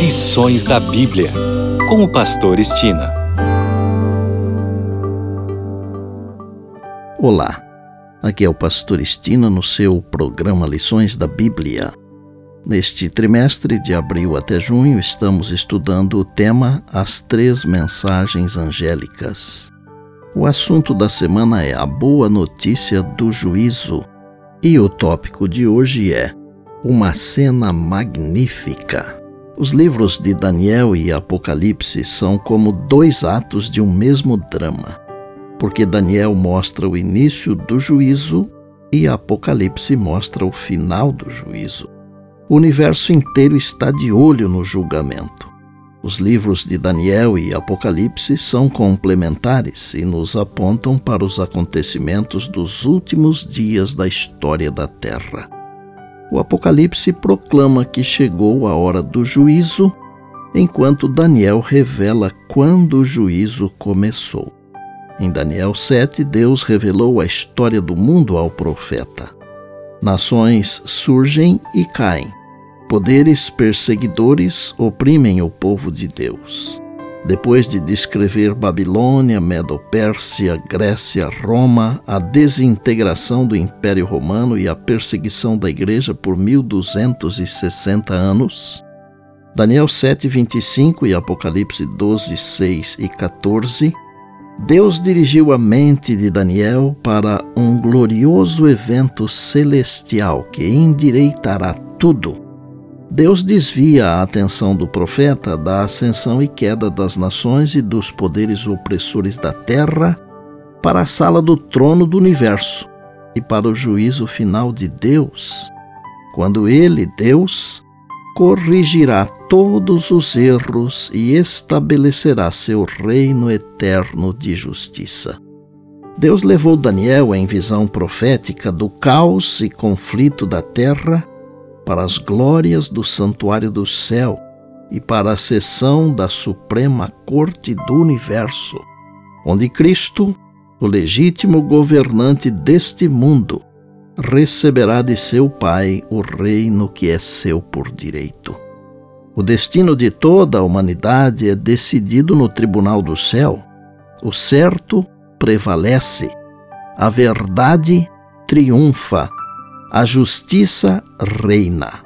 Lições da Bíblia, com o Pastor Estina. Olá, aqui é o Pastor Estina no seu programa Lições da Bíblia. Neste trimestre, de abril até junho, estamos estudando o tema As Três Mensagens Angélicas. O assunto da semana é a boa notícia do juízo. E o tópico de hoje é Uma cena magnífica. Os livros de Daniel e Apocalipse são como dois atos de um mesmo drama, porque Daniel mostra o início do juízo e Apocalipse mostra o final do juízo. O universo inteiro está de olho no julgamento. Os livros de Daniel e Apocalipse são complementares e nos apontam para os acontecimentos dos últimos dias da história da Terra o Apocalipse proclama que chegou a hora do juízo, enquanto Daniel revela quando o juízo começou. Em Daniel 7, Deus revelou a história do mundo ao profeta. Nações surgem e caem. Poderes perseguidores oprimem o povo de Deus. Depois de descrever Babilônia, Medo-Pérsia, Grécia, Roma, a desintegração do Império Romano e a perseguição da Igreja por 1260 anos, Daniel 7, 25 e Apocalipse 12, 6 e 14, Deus dirigiu a mente de Daniel para um glorioso evento celestial que endireitará tudo Deus desvia a atenção do profeta da ascensão e queda das nações e dos poderes opressores da terra para a sala do trono do universo e para o juízo final de Deus, quando ele, Deus, corrigirá todos os erros e estabelecerá seu reino eterno de justiça. Deus levou Daniel em visão profética do caos e conflito da terra para as glórias do santuário do céu e para a sessão da Suprema Corte do Universo, onde Cristo, o legítimo governante deste mundo, receberá de seu Pai o reino que é seu por direito. O destino de toda a humanidade é decidido no tribunal do céu. O certo prevalece, a verdade triunfa a justiça reina.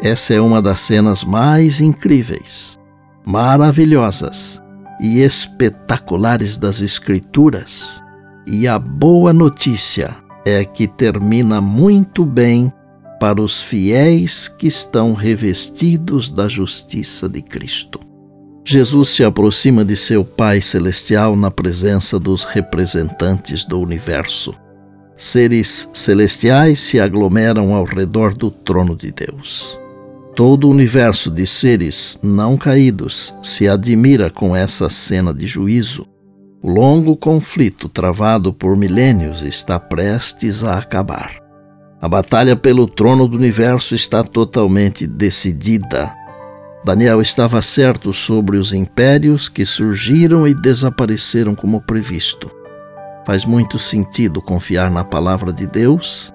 Essa é uma das cenas mais incríveis, maravilhosas e espetaculares das Escrituras. E a boa notícia é que termina muito bem para os fiéis que estão revestidos da justiça de Cristo. Jesus se aproxima de seu Pai Celestial na presença dos representantes do universo seres celestiais se aglomeram ao redor do trono de Deus. Todo o universo de seres não caídos se admira com essa cena de juízo. O longo conflito travado por milênios está prestes a acabar. A batalha pelo trono do universo está totalmente decidida. Daniel estava certo sobre os impérios que surgiram e desapareceram como previsto. Faz muito sentido confiar na palavra de Deus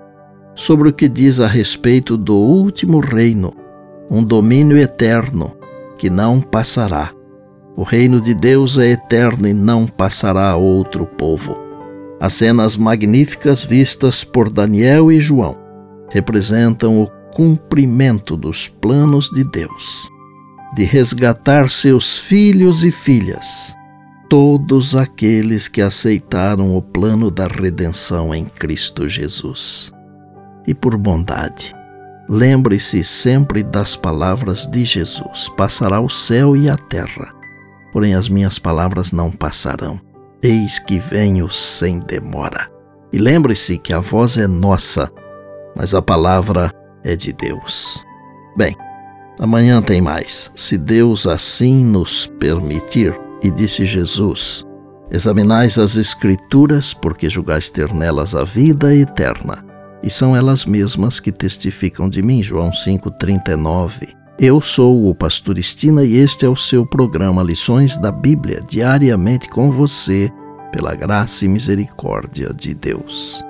sobre o que diz a respeito do último reino, um domínio eterno que não passará. O reino de Deus é eterno e não passará a outro povo. As cenas magníficas vistas por Daniel e João representam o cumprimento dos planos de Deus de resgatar seus filhos e filhas todos aqueles que aceitaram o plano da redenção em Cristo Jesus. E por bondade, lembre-se sempre das palavras de Jesus: passará o céu e a terra, porém as minhas palavras não passarão. Eis que venho sem demora. E lembre-se que a voz é nossa, mas a palavra é de Deus. Bem, amanhã tem mais, se Deus assim nos permitir. E disse Jesus: Examinais as Escrituras, porque julgais ter nelas a vida eterna. E são elas mesmas que testificam de mim. João 5,39. Eu sou o Pastor Estina e este é o seu programa Lições da Bíblia, diariamente com você, pela graça e misericórdia de Deus.